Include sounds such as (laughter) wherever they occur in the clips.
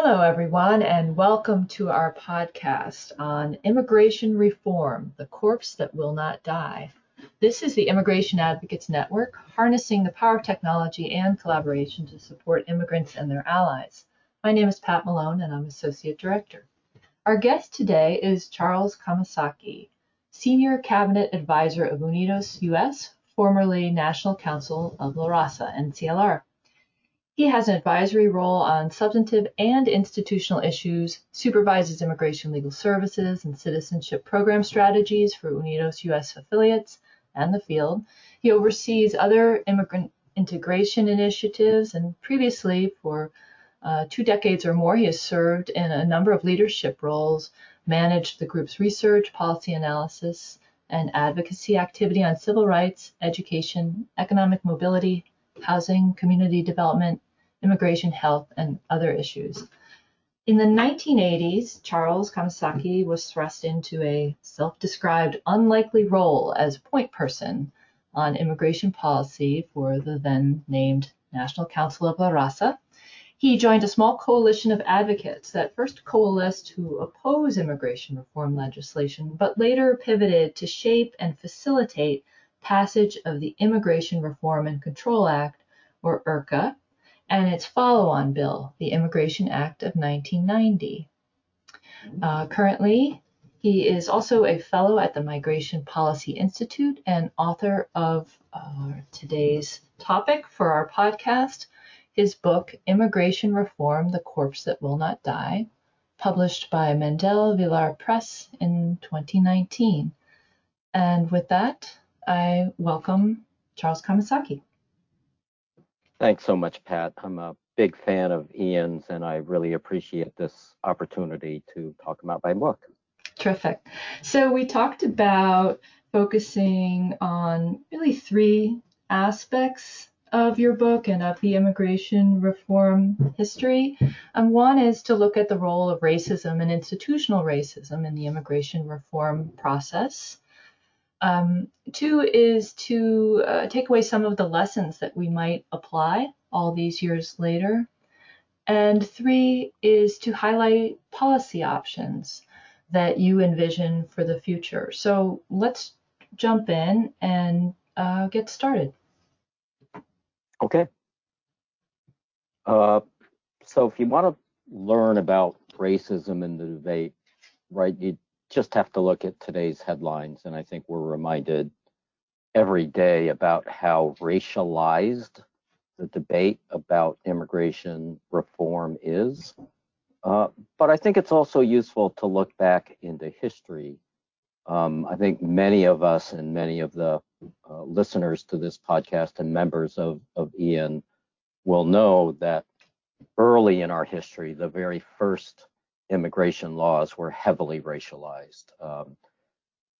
Hello, everyone, and welcome to our podcast on immigration reform, the corpse that will not die. This is the Immigration Advocates Network, harnessing the power of technology and collaboration to support immigrants and their allies. My name is Pat Malone, and I'm Associate Director. Our guest today is Charles Kamasaki, Senior Cabinet Advisor of Unidos US, formerly National Council of La Raza, NCLR. He has an advisory role on substantive and institutional issues, supervises immigration legal services and citizenship program strategies for Unidos US affiliates and the field. He oversees other immigrant integration initiatives, and previously, for uh, two decades or more, he has served in a number of leadership roles, managed the group's research, policy analysis, and advocacy activity on civil rights, education, economic mobility, housing, community development, immigration, health, and other issues. In the 1980s, Charles Kamasaki was thrust into a self described unlikely role as point person on immigration policy for the then named National Council of La Raza. He joined a small coalition of advocates that first coalesced to oppose immigration reform legislation, but later pivoted to shape and facilitate passage of the Immigration Reform and Control Act, or IRCA, and its follow-on bill, the Immigration Act of 1990. Uh, currently, he is also a fellow at the Migration Policy Institute and author of uh, today's topic for our podcast, his book, Immigration Reform The Corpse That Will Not Die, published by Mandel Vilar Press in 2019. And with that, I welcome Charles Kamasaki. Thanks so much, Pat. I'm a big fan of IAN's, and I really appreciate this opportunity to talk about my book. Terrific. So we talked about focusing on really three aspects of your book and of the immigration reform history. And one is to look at the role of racism and institutional racism in the immigration reform process. Um, two is to uh, take away some of the lessons that we might apply all these years later. And three is to highlight policy options that you envision for the future. So let's jump in and uh, get started. Okay. Uh, so if you want to learn about racism in the debate, right, you just have to look at today's headlines, and I think we're reminded every day about how racialized the debate about immigration reform is. Uh, but I think it's also useful to look back into history. Um, I think many of us and many of the uh, listeners to this podcast and members of, of IAN will know that early in our history, the very first immigration laws were heavily racialized. Um,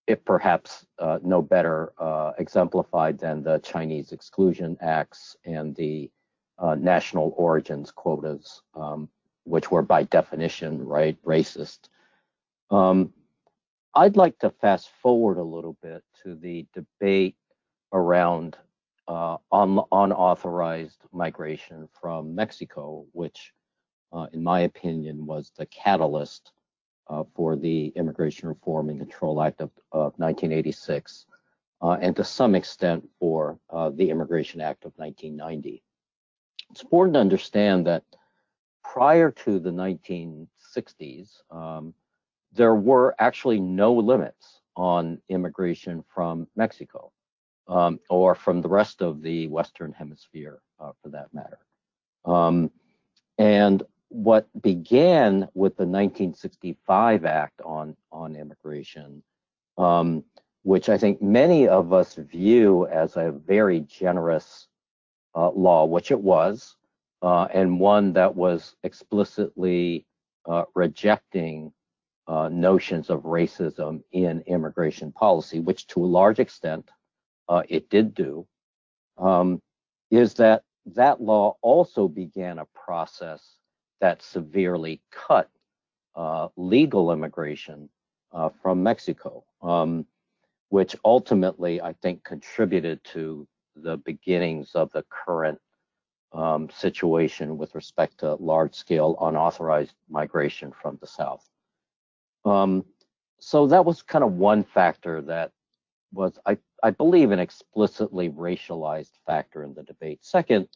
it perhaps uh, no better uh, exemplified than the Chinese Exclusion Acts and the uh, national origins quotas, um, which were by definition right racist. Um, I'd like to fast forward a little bit to the debate around uh, un- unauthorized migration from Mexico, which in my opinion, was the catalyst uh, for the Immigration Reform and Control Act of, of 1986, uh, and to some extent for uh, the Immigration Act of 1990. It's important to understand that prior to the 1960s, um, there were actually no limits on immigration from Mexico um, or from the rest of the Western Hemisphere, uh, for that matter. Um, and what began with the 1965 Act on on immigration, um, which I think many of us view as a very generous uh, law, which it was, uh, and one that was explicitly uh, rejecting uh, notions of racism in immigration policy, which to a large extent uh, it did do, um, is that that law also began a process that severely cut uh, legal immigration uh, from Mexico, um, which ultimately I think contributed to the beginnings of the current um, situation with respect to large scale unauthorized migration from the South. Um, so that was kind of one factor that was, I, I believe, an explicitly racialized factor in the debate. Second,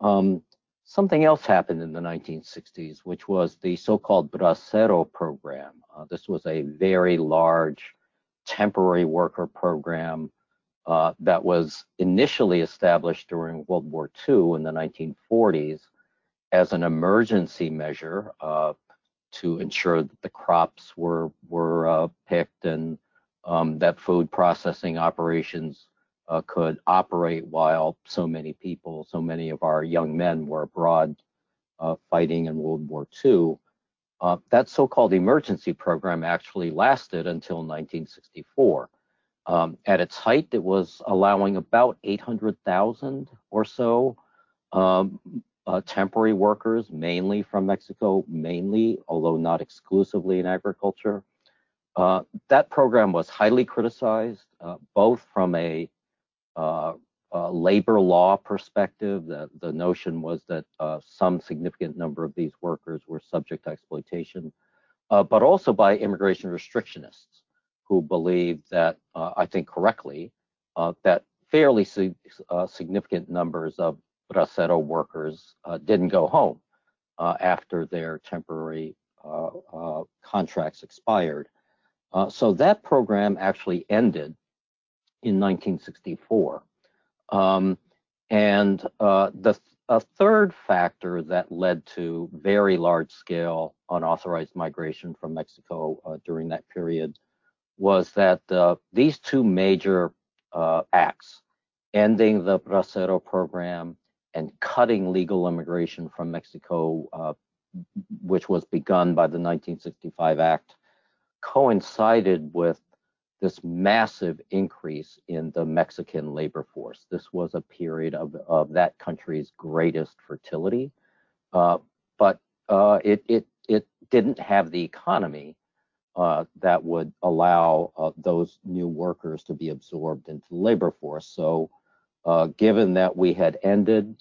um, something else happened in the 1960s, which was the so-called Bracero program. Uh, this was a very large temporary worker program uh, that was initially established during World War II in the 1940s as an emergency measure uh, to ensure that the crops were were uh, picked and um, that food processing operations uh, could operate while so many people, so many of our young men were abroad uh, fighting in World War II. Uh, that so-called emergency program actually lasted until 1964. Um, at its height, it was allowing about 800,000 or so um, uh, temporary workers, mainly from Mexico, mainly, although not exclusively in agriculture. Uh, that program was highly criticized, uh, both from a, a, Uh, labor law perspective. The, the notion was that uh, some significant number of these workers were subject to exploitation, uh, but also by immigration restrictionists who believed that, uh, I think correctly, uh, that fairly significant numbers of Bracero workers didn't go home after their temporary contracts expired. Uh, so that program actually ended in 1964. Um, and uh, the a third factor that led to very large scale unauthorized migration from Mexico uh, during that period was that uh, these two major uh, acts, ending the Bracero program and cutting legal immigration from Mexico, uh, which was begun by the 1965 Act, coincided with this massive increase in the Mexican labor force. This was a period of, of that country's greatest fertility, uh, but uh, it, it, it didn't have the economy uh, that would allow uh, those new workers to be absorbed into the labor force. So, uh, given that we had ended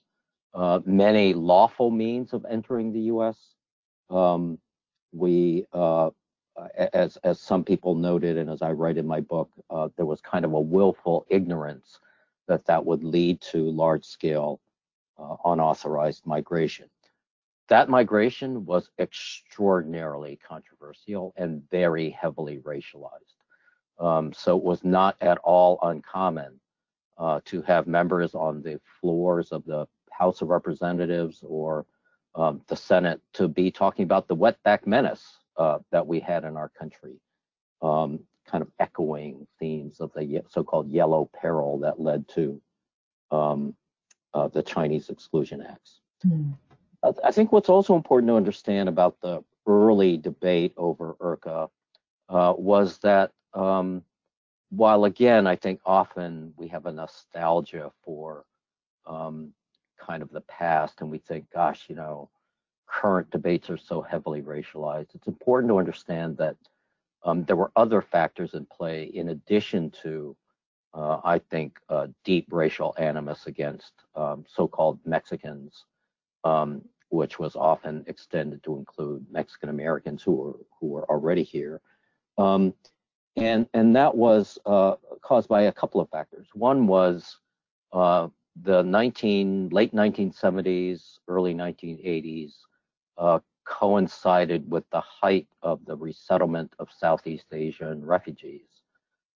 uh, many lawful means of entering the U.S., um, we as as some people noted, and as I write in my book, uh, there was kind of a willful ignorance that that would lead to large scale uh, unauthorized migration. That migration was extraordinarily controversial and very heavily racialized. Um, so it was not at all uncommon uh, to have members on the floors of the House of Representatives or um, the Senate to be talking about the wetback menace uh, that we had in our country, um, kind of echoing themes of the so-called yellow peril that led to um, uh, the Chinese Exclusion Acts. Mm. I think what's also important to understand about the early debate over IRCA uh, was that um, while again, I think often we have a nostalgia for um, kind of the past and we think, gosh, you know, current debates are so heavily racialized, it's important to understand that um, there were other factors in play in addition to, uh, I think, uh, deep racial animus against um, so-called Mexicans, um, which was often extended to include Mexican Americans who were who were already here, um, and and that was uh, caused by a couple of factors. One was uh, the 19 late 1970s, early 1980s uh, coincided with the height of the resettlement of Southeast Asian refugees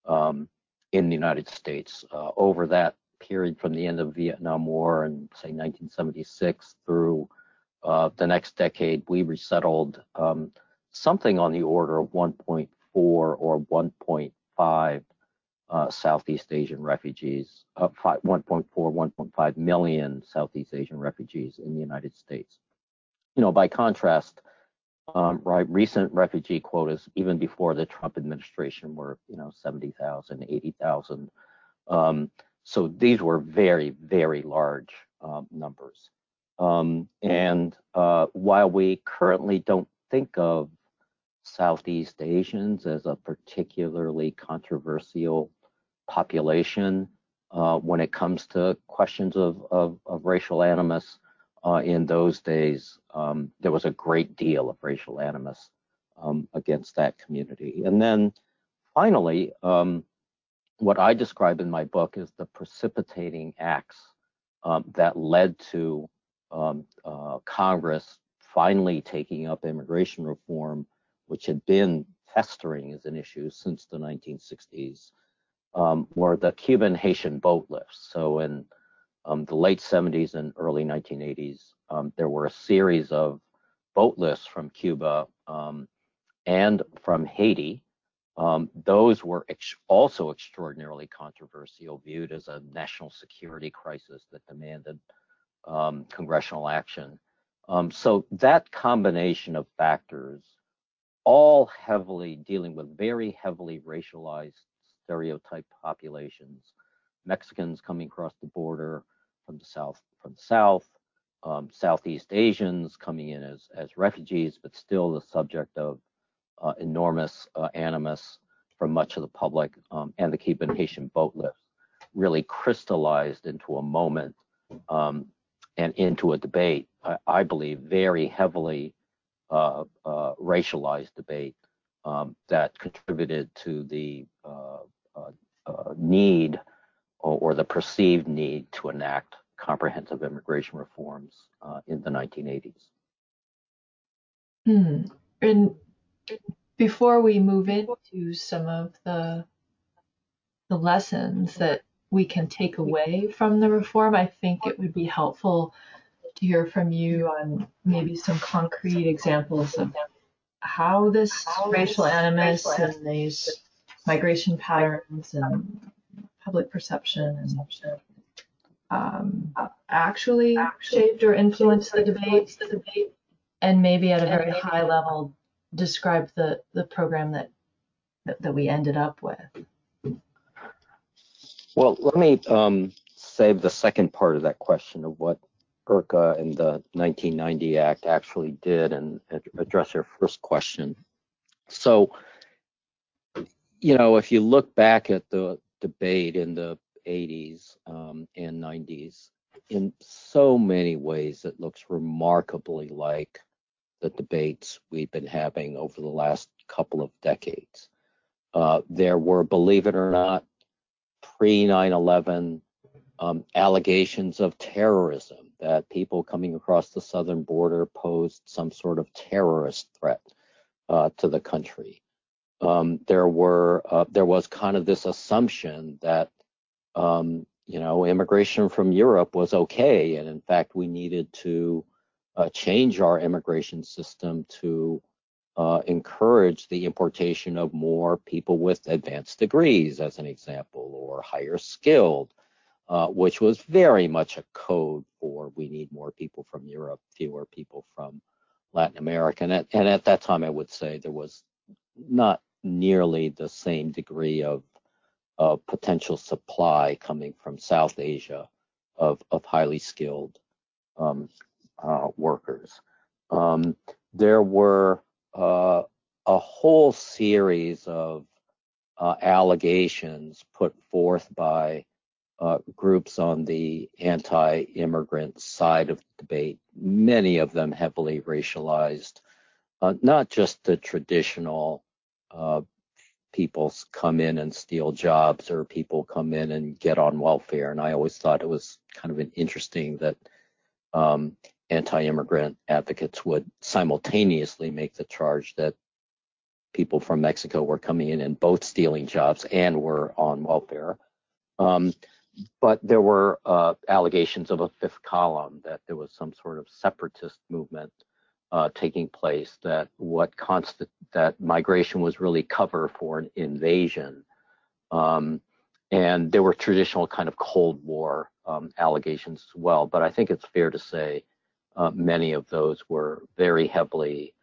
um, in the United States. Uh, over that period from the end of the Vietnam War and say 1976 through uh, the next decade, we resettled um, something on the order of 1.4 or 1.5 uh, Southeast Asian refugees, uh, 1.4, 1.5 million Southeast Asian refugees in the United States you know, by contrast, um, right, recent refugee quotas, even before the Trump administration, were you know 70,000, 80,000. Um, so these were very, very large um, numbers. Um, and uh, while we currently don't think of Southeast Asians as a particularly controversial population uh, when it comes to questions of, of, of racial animus, uh, in those days, um, there was a great deal of racial animus um, against that community. And then finally, um, what I describe in my book is the precipitating acts um, that led to um, uh, Congress finally taking up immigration reform, which had been festering as an issue since the 1960s, um, were the Cuban Haitian boat lifts. So in um, the late 70s and early 1980s, um, there were a series of boat lifts from Cuba um, and from Haiti. Um, those were ex- also extraordinarily controversial, viewed as a national security crisis that demanded um, congressional action. Um, so that combination of factors, all heavily dealing with very heavily racialized stereotyped populations, Mexicans coming across the border from the south, from the south, um, Southeast Asians coming in as as refugees, but still the subject of uh, enormous uh, animus from much of the public, um, and the Cuban Haitian boat lifts really crystallized into a moment um, and into a debate, I, I believe, very heavily uh, uh racialized debate um, that contributed to the uh, uh, need or, or, the perceived need to enact comprehensive immigration reforms in the 1980s. Hmm. And before we move into some of the the lessons that we can take away from the reform, I think it would be helpful to hear from you on maybe some concrete examples of how this racial animus and these migration patterns and public perception and um, actually shaped or influenced the debate, and maybe at a very high level describe the the program that that, that we ended up with. Well, let me um, save the second part of that question of what IRCA and the 1990 Act actually did and address your first question. So, you know, if you look back at the debate in the 80s um, and 90s, in so many ways, it looks remarkably like the debates we've been having over the last couple of decades. Uh, there were, believe it or not, pre 9 11 um, allegations of terrorism, that people coming across the southern border posed some sort of terrorist threat uh, to the country. Um, there were uh, there was kind of this assumption that um, you know immigration from Europe was okay, and in fact we needed to uh, change our immigration system to uh, encourage the importation of more people with advanced degrees, as an example, or higher skilled, uh, which was very much a code for we need more people from Europe, fewer people from Latin America. And at, and at that time, I would say there was not nearly the same degree of, of potential supply coming from South Asia of, of highly skilled um, uh, workers. Um, there were uh, a whole series of uh, allegations put forth by uh, groups on the anti-immigrant side of the debate, many of them heavily racialized, uh, not just the traditional uh, people come in and steal jobs or people come in and get on welfare. And I always thought it was kind of an interesting that um, anti-immigrant advocates would simultaneously make the charge that people from Mexico were coming in and both stealing jobs and were on welfare. Um, but there were uh, allegations of a fifth column that there was some sort of separatist movement uh, taking place that what constant that migration was really cover for an invasion um, and there were traditional kind of cold war um, allegations as well but i think it's fair to say uh, many of those were very heavily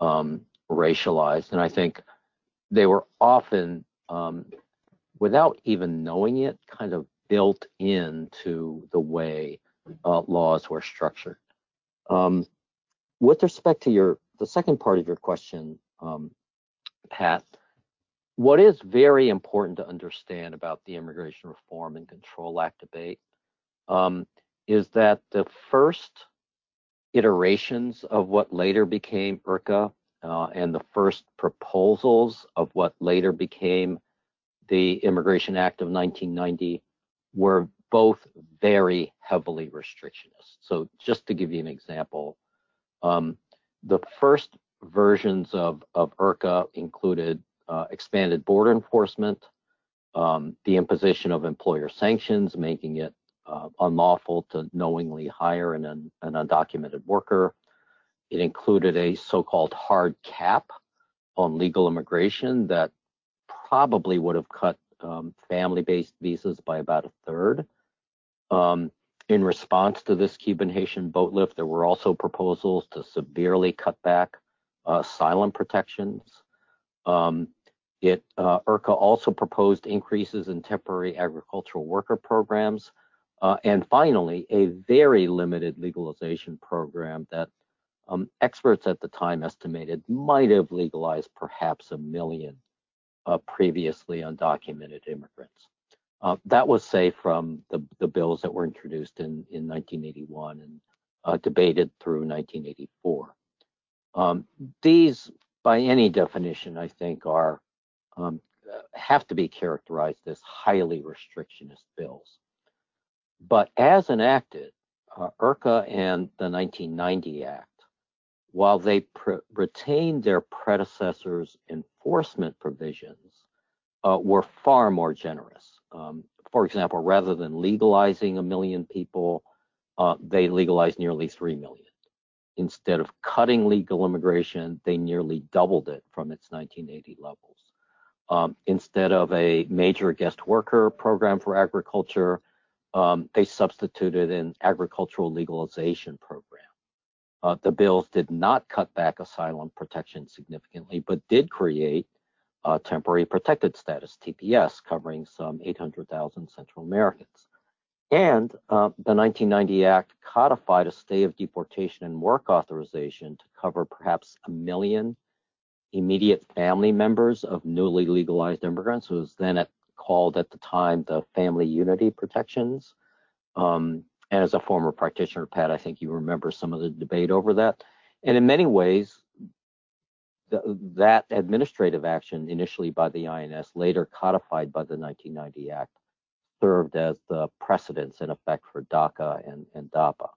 um, racialized and i think they were often um, without even knowing it kind of built into the way uh, laws were structured. Um, with respect to your the second part of your question, um, Pat, what is very important to understand about the Immigration Reform and Control Act debate um, is that the first iterations of what later became IRCA uh, and the first proposals of what later became the Immigration Act of 1990 were both very heavily restrictionist. So just to give you an example, um, the first versions of, of IRCA included uh, expanded border enforcement, um, the imposition of employer sanctions, making it uh, unlawful to knowingly hire an, an undocumented worker. It included a so-called hard cap on legal immigration that probably would have cut um, family-based visas by about a third. Um, in response to this Cuban Haitian boat lift, there were also proposals to severely cut back uh, asylum protections. Um, it uh, IRCA also proposed increases in temporary agricultural worker programs, uh, and finally, a very limited legalization program that um, experts at the time estimated might have legalized perhaps a million uh, previously undocumented immigrants. Uh, that was, say, from the, the bills that were introduced in, in 1981 and uh, debated through 1984. Um, these, by any definition, I think, are um, have to be characterized as highly restrictionist bills. But as enacted, uh, IRCA and the 1990 Act, while they retained their predecessors' enforcement provisions, uh, were far more generous. Um, for example, rather than legalizing a million people, uh, they legalized nearly 3 million. Instead of cutting legal immigration, they nearly doubled it from its 1980 levels. Um, instead of a major guest worker program for agriculture, um, they substituted an agricultural legalization program. Uh, the bills did not cut back asylum protection significantly, but did create temporary protected status, TPS, covering some 800,000 Central Americans. And uh, the 1990 Act codified a stay of deportation and work authorization to cover perhaps a million immediate family members of newly legalized immigrants, who was then at, called at the time the family unity protections. Um, and as a former practitioner, Pat, I think you remember some of the debate over that. And in many ways, the, that administrative action, initially by the INS, later codified by the 1990 Act, served as the precedents in effect for DACA and, and DAPA.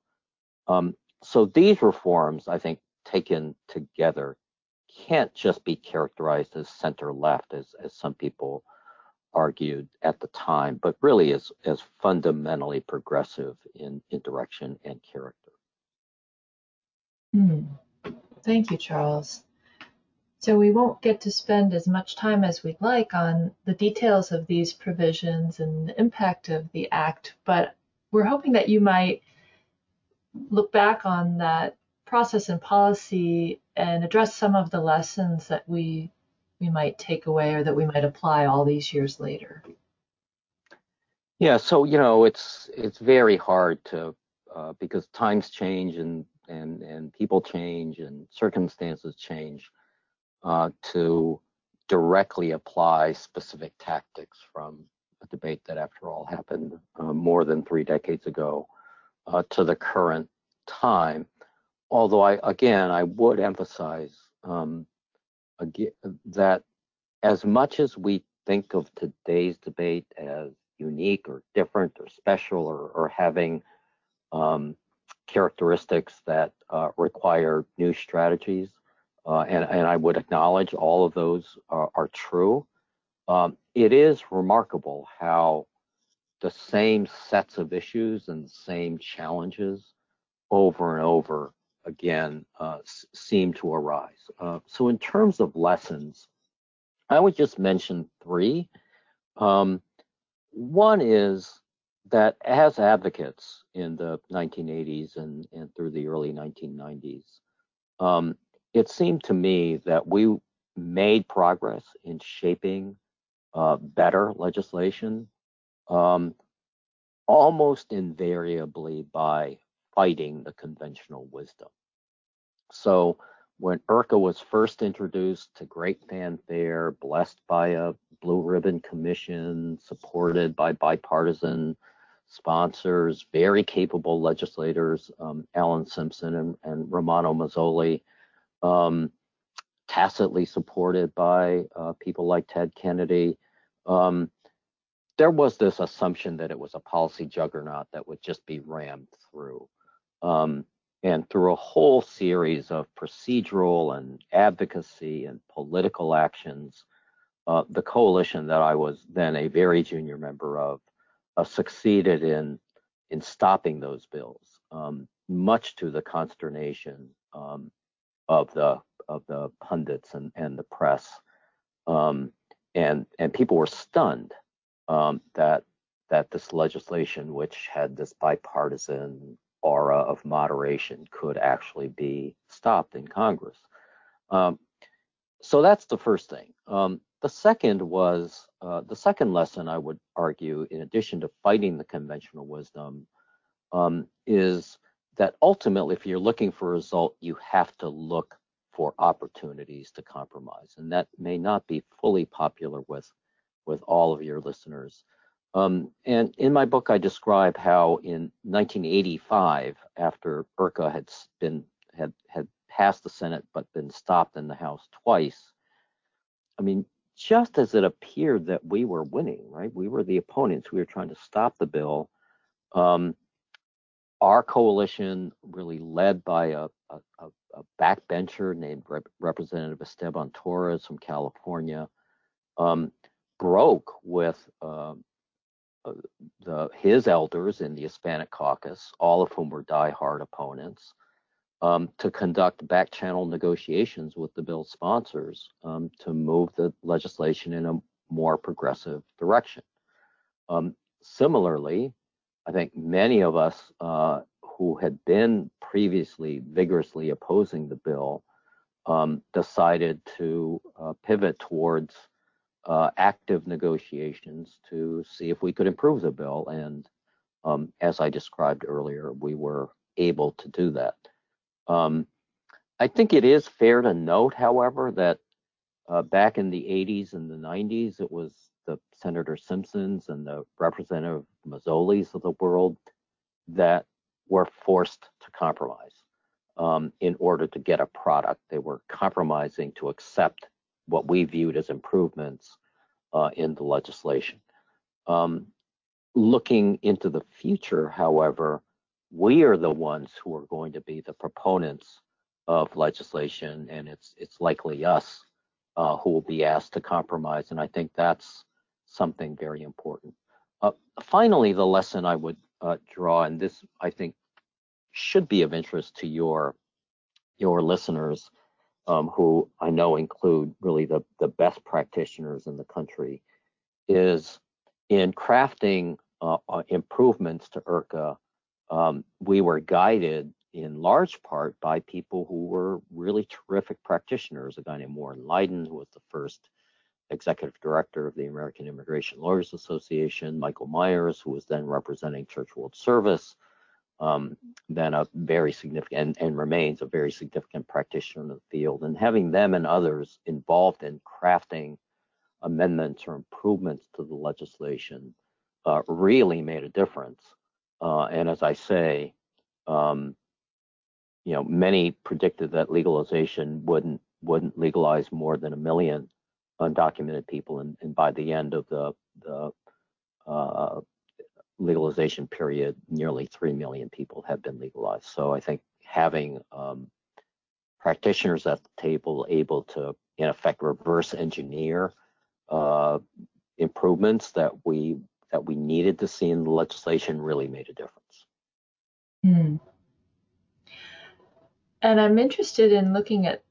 Um, so these reforms, I think, taken together, can't just be characterized as center left, as, as some people argued at the time, but really as, as fundamentally progressive in, in direction and character. Hmm. Thank you, Charles. So we won't get to spend as much time as we'd like on the details of these provisions and the impact of the Act, but we're hoping that you might look back on that process and policy and address some of the lessons that we we might take away or that we might apply all these years later. Yeah, so you know it's it's very hard to uh, because times change and and and people change and circumstances change uh, to directly apply specific tactics from a debate that, after all, happened uh, more than three decades ago uh, to the current time. Although I again I would emphasize um, again, that as much as we think of today's debate as unique or different or special or, or having um, characteristics that uh, require new strategies, uh, and, and, I would acknowledge all of those are, are true. Um, it is remarkable how the same sets of issues and the same challenges over and over again uh, seem to arise. Uh, so in terms of lessons, I would just mention three. Um, one is that as advocates in the 1980s and, and through the early 1990s, um, it seemed to me that we made progress in shaping uh, better legislation, um, almost invariably by fighting the conventional wisdom. So when IRCA was first introduced to great fanfare, blessed by a blue ribbon commission, supported by bipartisan sponsors, very capable legislators, um, Alan Simpson and, and Romano Mazzoli, um, tacitly supported by uh, people like Ted Kennedy. Um, there was this assumption that it was a policy juggernaut that would just be rammed through. Um, and through a whole series of procedural and advocacy and political actions, uh, the coalition that I was then a very junior member of uh, succeeded in in stopping those bills, um, much to the consternation um, of the of the pundits and, and the press, um, and and people were stunned um, that that this legislation, which had this bipartisan aura of moderation, could actually be stopped in Congress. Um, so that's the first thing. Um, the second was uh, the second lesson I would argue, in addition to fighting the conventional wisdom, um, is that ultimately, if you're looking for a result, you have to look for opportunities to compromise, and that may not be fully popular with with all of your listeners. Um, and in my book, I describe how in 1985, after IRCA had been had had passed the Senate but been stopped in the House twice, I mean, just as it appeared that we were winning, right? We were the opponents. We were trying to stop the bill. Um, our coalition, really led by a, a, a backbencher named Rep- Representative Esteban Torres from California, um, broke with uh, uh, the, his elders in the Hispanic caucus, all of whom were die-hard opponents, um, to conduct back channel negotiations with the bill's sponsors um, to move the legislation in a more progressive direction. Um, similarly, I think many of us uh, who had been previously vigorously opposing the bill um, decided to uh, pivot towards uh, active negotiations to see if we could improve the bill. And um, as I described earlier, we were able to do that. Um, I think it is fair to note, however, that uh, back in the 80s and the 90s, it was the Senator Simpsons and the Representative Mazzolis of the world that were forced to compromise um, in order to get a product. They were compromising to accept what we viewed as improvements uh, in the legislation. Um, looking into the future, however, we are the ones who are going to be the proponents of legislation, and it's it's likely us uh, who will be asked to compromise. And I think that's something very important. Uh, finally, the lesson I would uh, draw, and this I think should be of interest to your your listeners, um, who I know include really the the best practitioners in the country, is in crafting uh, uh improvements to IRCA um, we were guided in large part by people who were really terrific practitioners. A guy named Warren Leiden, who was the first executive director of the American Immigration Lawyers Association, Michael Myers, who was then representing Church World Service, um, then a very significant and, and, remains a very significant practitioner in the field. And having them and others involved in crafting amendments or improvements to the legislation uh, really made a difference. Uh, and as I say, um, you know, many predicted that legalization wouldn't wouldn't legalize more than a million undocumented people, and, and by the end of the the uh, legalization period, nearly three million people have been legalized. So I think having um, practitioners at the table able to, in effect, reverse engineer uh, improvements that we that we needed to see in the legislation really made a difference. Hmm. And I'm interested in looking at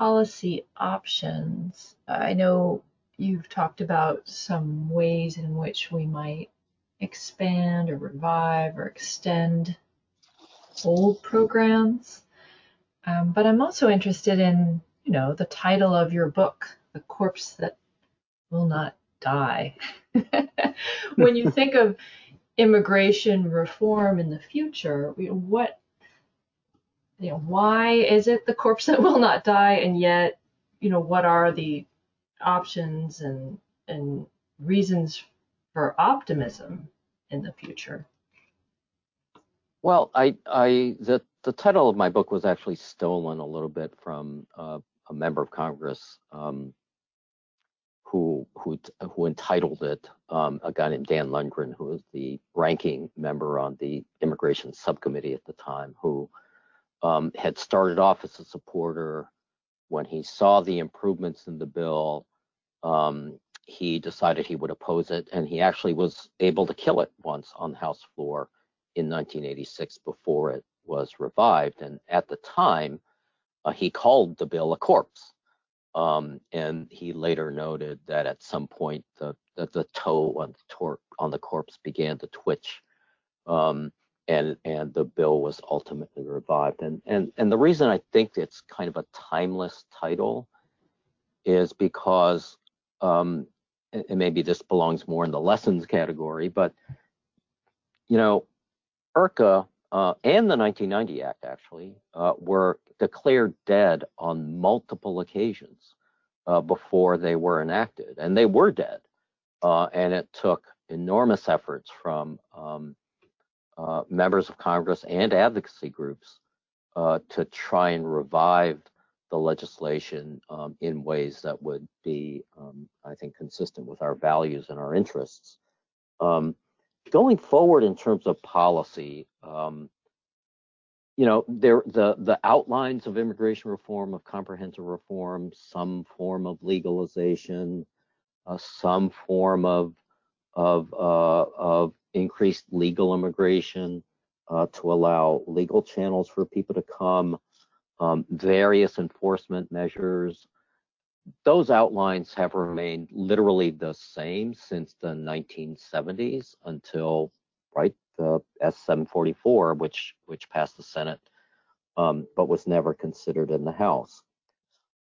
policy options. I know you've talked about some ways in which we might expand or revive or extend old programs. Um, but I'm also interested in, you know, the title of your book, The Corpse That Will Not Die. (laughs) when you (laughs) think of immigration reform in the future, what you know, why is it the corpse (laughs) that will not die, and yet, you know, what are the options and and reasons for optimism in the future? Well, I, I, the, the title of my book was actually stolen a little bit from uh, a member of Congress um, who, who, who entitled it, um, a guy named Dan Lungren, who was the ranking member on the immigration subcommittee at the time, who um, had started off as a supporter. When he saw the improvements in the bill, um, he decided he would oppose it, and he actually was able to kill it once on the House floor in 1986 before it was revived. And at the time, uh, he called the bill a corpse. Um, and he later noted that at some point the the, the toe on the, tor- on the corpse began to twitch, um, and and the bill was ultimately revived. And and and the reason I think it's kind of a timeless title is because um, and maybe this belongs more in the lessons category, but you know, IRCA uh, and the 1990 Act actually uh, were declared dead on multiple occasions uh, before they were enacted, and they were dead. Uh, and it took enormous efforts from um, uh, members of Congress and advocacy groups uh, to try and revive the legislation um, in ways that would be, um, I think, consistent with our values and our interests. Um, going forward in terms of policy, um, you know, there the the outlines of immigration reform, of comprehensive reform, some form of legalization, uh, some form of of uh, of increased legal immigration uh, to allow legal channels for people to come, um, various enforcement measures, those outlines have remained literally the same since the 1970s until right the S744, which which passed the Senate, um, but was never considered in the House.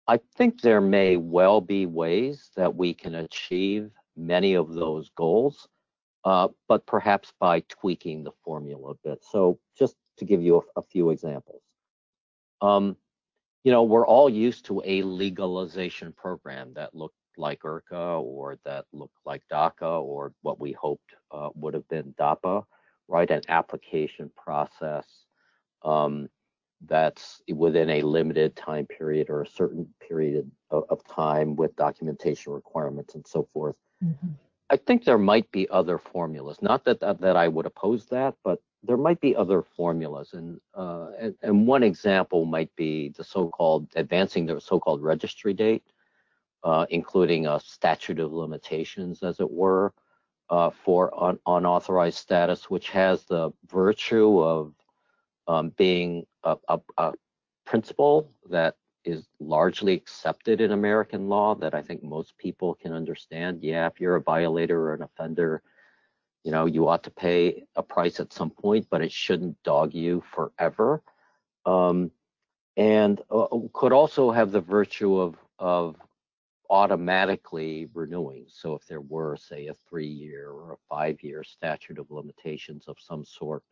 I think there may well be ways that we can achieve many of those goals, uh, but perhaps by tweaking the formula a bit. So just to give you a, a few examples. Um, you know, we're all used to a legalization program that looked like IRCA or that looked like DACA or what we hoped uh, would have been DAPA, right? An application process um, that's within a limited time period or a certain period of, of time with documentation requirements and so forth. Mm-hmm. I think there might be other formulas. Not that, that that I would oppose that, but there might be other formulas, and, uh, and, and one example might be the so-called advancing the so-called registry date, uh, including a statute of limitations, as it were, uh, for un- unauthorized status, which has the virtue of um, being a, a, a principle that is largely accepted in American law that I think most people can understand. Yeah, if you're a violator or an offender, you know, you ought to pay a price at some point, but it shouldn't dog you forever. Um, and uh, could also have the virtue of of automatically renewing. So if there were, say, a three-year or a five-year statute of limitations of some sort,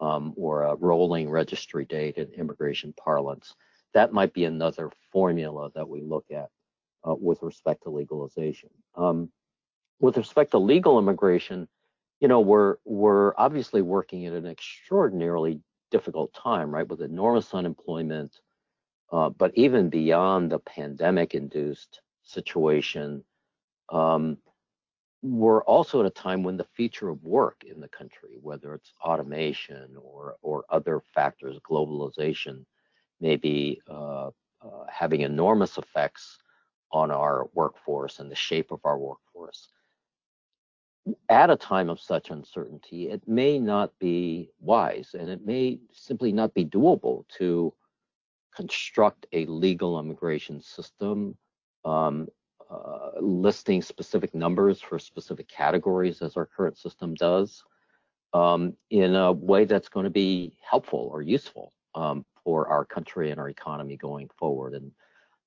um, or a rolling registry date in immigration parlance, that might be another formula that we look at uh, with respect to legalization. Um, with respect to legal immigration, you know, we're we're obviously working at an extraordinarily difficult time, right, with enormous unemployment, uh, but even beyond the pandemic-induced situation, um, we're also at a time when the future of work in the country, whether it's automation or or other factors, globalization, may be uh, uh, having enormous effects on our workforce and the shape of our workforce. At a time of such uncertainty, it may not be wise and it may simply not be doable to construct a legal immigration system um, uh, listing specific numbers for specific categories as our current system does um, in a way that's going to be helpful or useful um, for our country and our economy going forward. And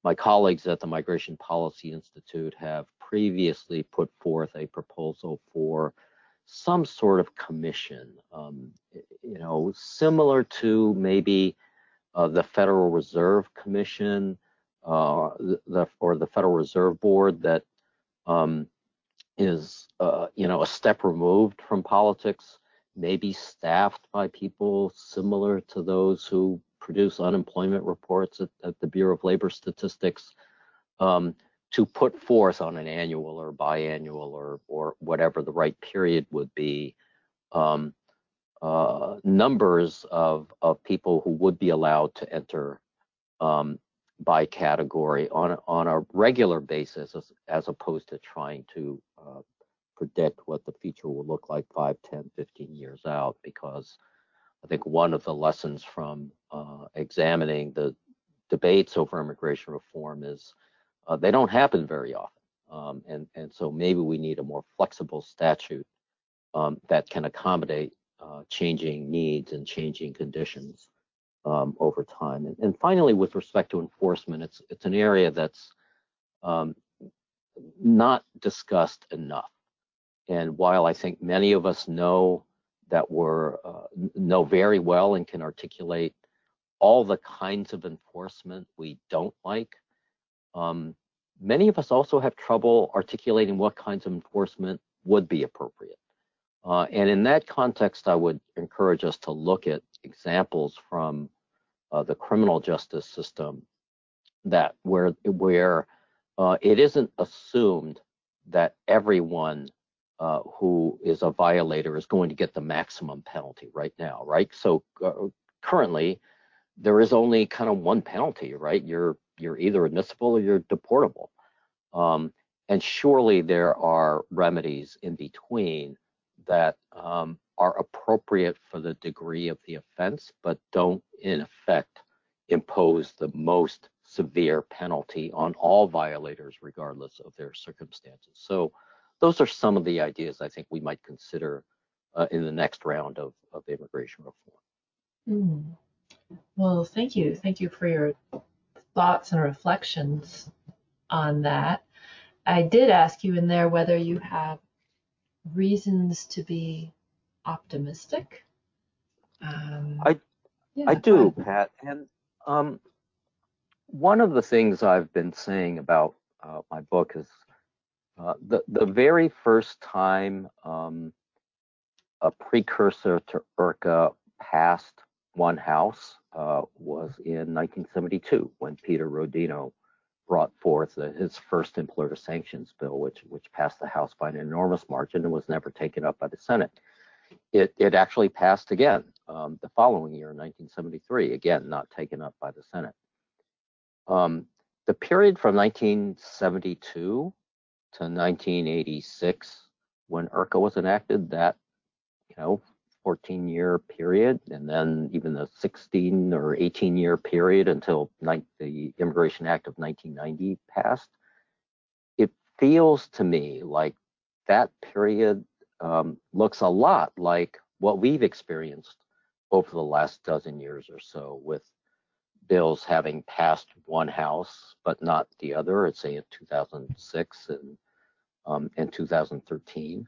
my colleagues at the Migration Policy Institute have previously put forth a proposal for some sort of commission, um, you know, similar to maybe uh, the Federal Reserve Commission uh, the, or the Federal Reserve Board that um, is, uh, you know, a step removed from politics, maybe staffed by people similar to those who produce unemployment reports at, at the Bureau of Labor Statistics, um, to put forth on an annual or biannual or or whatever the right period would be, um, uh, numbers of of people who would be allowed to enter um, by category on on a regular basis as, as opposed to trying to uh, predict what the future will look like 5 10 15 years out because i think one of the lessons from uh, examining the debates over immigration reform is uh, they don't happen very often um, and and so maybe we need a more flexible statute um, that can accommodate uh, changing needs and changing conditions um, over time. And, and, finally, with respect to enforcement, it's it's an area that's um, not discussed enough. And while I think many of us know that we're uh, know very well and can articulate all the kinds of enforcement we don't like, um, many of us also have trouble articulating what kinds of enforcement would be appropriate. Uh, and in that context, I would encourage us to look at examples from uh, the criminal justice system that where where uh, it isn't assumed that everyone uh, who is a violator is going to get the maximum penalty right now, right? So uh, currently, there is only kind of one penalty, right? You're you're either admissible or you're deportable, um, and surely there are remedies in between that um, are appropriate for the degree of the offense, but don't in effect impose the most severe penalty on all violators, regardless of their circumstances. So those are some of the ideas I think we might consider uh, in the next round of, of immigration reform. Mm. Well, thank you. Thank you for your thoughts and reflections on that. I did ask you in there whether you have reasons to be optimistic. Um, I yeah, I do, Pat, and um, one of the things I've been saying about uh, my book is uh, the the very first time um, a precursor to IRCA passed one house uh, was in 1972 when Peter Rodino brought forth his first employer sanctions bill, which which passed the House by an enormous margin and was never taken up by the Senate. It it actually passed again um, the following year, 1973, again not taken up by the Senate. Um, the period from 1972 to 1986, when IRCA was enacted, that you know 14 year period and then even the 16 or 18 year period until the Immigration Act of 1990 passed, it feels to me like that period um, looks a lot like what we've experienced over the last dozen years or so with bills having passed one house but not the other, I'd say in 2006 and um, in 2013.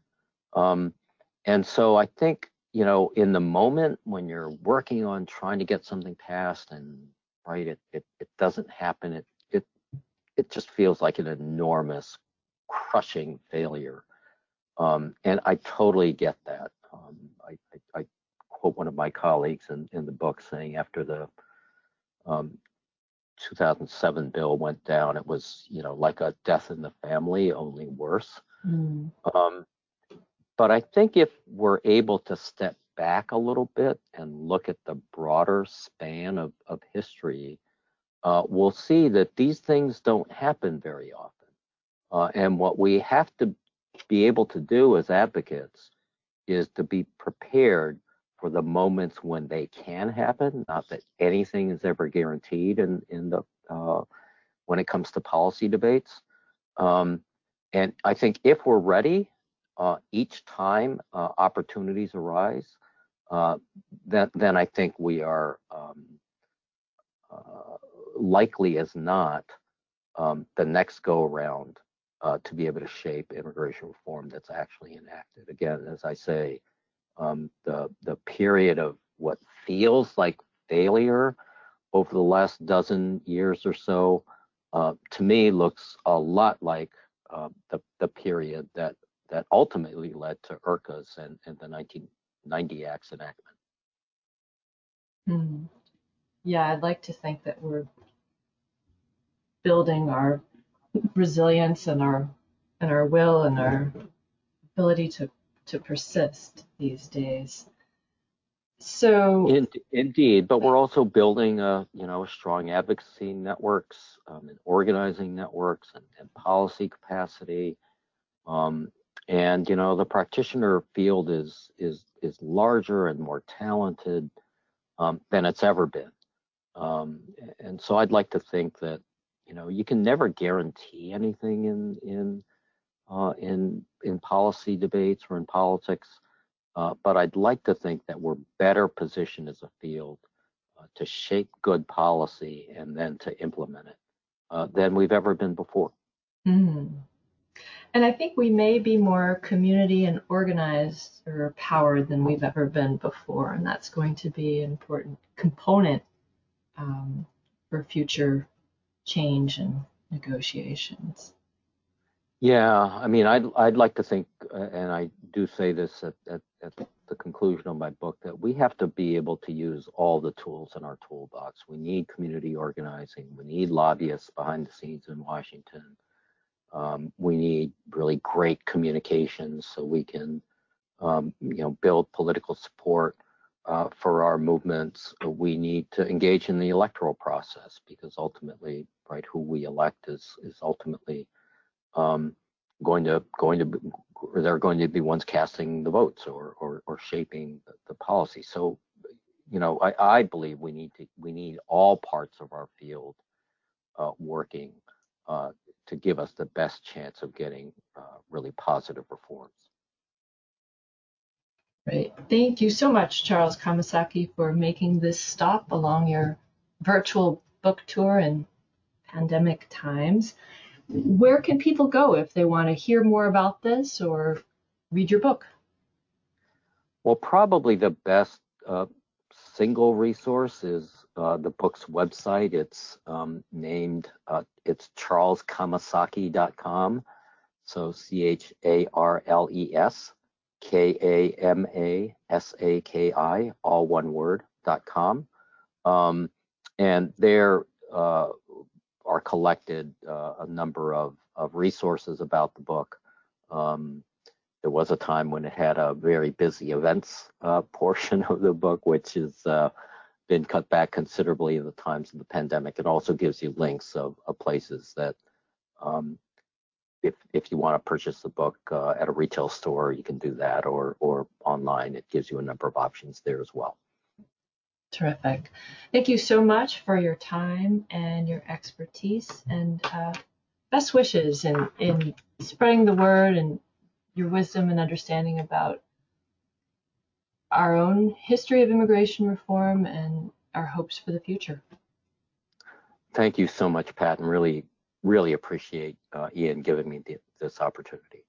Um, and so I think you know, in the moment when you're working on trying to get something passed and right, it it, it doesn't happen. It it it just feels like an enormous, crushing failure. Um, and I totally get that. Um, I, I, I, quote one of my colleagues in, in the book saying after the um, 2007 bill went down, it was you know like a death in the family, only worse. Mm. Um, but I think if we're able to step back a little bit and look at the broader span of, of history, uh, we'll see that these things don't happen very often. Uh, and what we have to be able to do as advocates is to be prepared for the moments when they can happen. Not that anything is ever guaranteed in in the uh, when it comes to policy debates. Um, and I think if we're ready, uh, each time uh, opportunities arise, uh, then, then I think we are um, uh, likely as not um, the next go around uh, to be able to shape immigration reform that's actually enacted. Again, as I say, um, the the period of what feels like failure over the last dozen years or so, uh, to me, looks a lot like uh, the the period that that ultimately led to IRCAs and, and the 1990 Act's enactment. Hmm. Yeah, I'd like to think that we're building our resilience and our and our will and our ability to to persist these days. So In, indeed, but we're also building a you know strong advocacy networks um, and organizing networks and, and policy capacity. Um, and you know the practitioner field is is is larger and more talented um, than it's ever been. Um, and so I'd like to think that you know you can never guarantee anything in in uh, in in policy debates or in politics, uh, but I'd like to think that we're better positioned as a field uh, to shape good policy and then to implement it uh, than we've ever been before. mm. and I think we may be more community and organized or powered than we've ever been before, and that's going to be an important component um, for future change and negotiations. Yeah, I mean, I'd I'd like to think, uh, and I do say this at, at, at the conclusion of my book, that we have to be able to use all the tools in our toolbox. We need community organizing. We need lobbyists behind the scenes in Washington. Um, we need really great communications so we can, um, you know, build political support uh, for our movements. We need to engage in the electoral process because ultimately, right, who we elect is is ultimately um, going to going to they're going to be ones casting the votes or or, or shaping the, the, policy. So, you know, I, I believe we need to we need all parts of our field uh, working uh, to give us the best chance of getting uh, really positive reforms. Great. Thank you so much, Charles Kamasaki, for making this stop along your virtual book tour in pandemic times where can people go if they want to hear more about this or read your book? Well, probably the best uh, single resource is uh, the book's website. It's um, named, uh, it's charleskamasaki.com. So C H A R L E S K A M A S A K I, all one word, dot com. Um, and there, uh, are collected uh, a number of, of resources about the book. Um, there was a time when it had a very busy events uh, (laughs) portion of the book, which has uh, been cut back considerably in the times of the pandemic. It also gives you links of, of places that, um, if if you want to purchase the book uh, at a retail store, you can do that, or or online. It gives you a number of options there as well. Terrific. Thank you so much for your time and your expertise and uh, best wishes in, in spreading the word and your wisdom and understanding about our own history of immigration reform and our hopes for the future. Thank you so much, Pat, and really, really appreciate uh, IAN giving me the, this opportunity.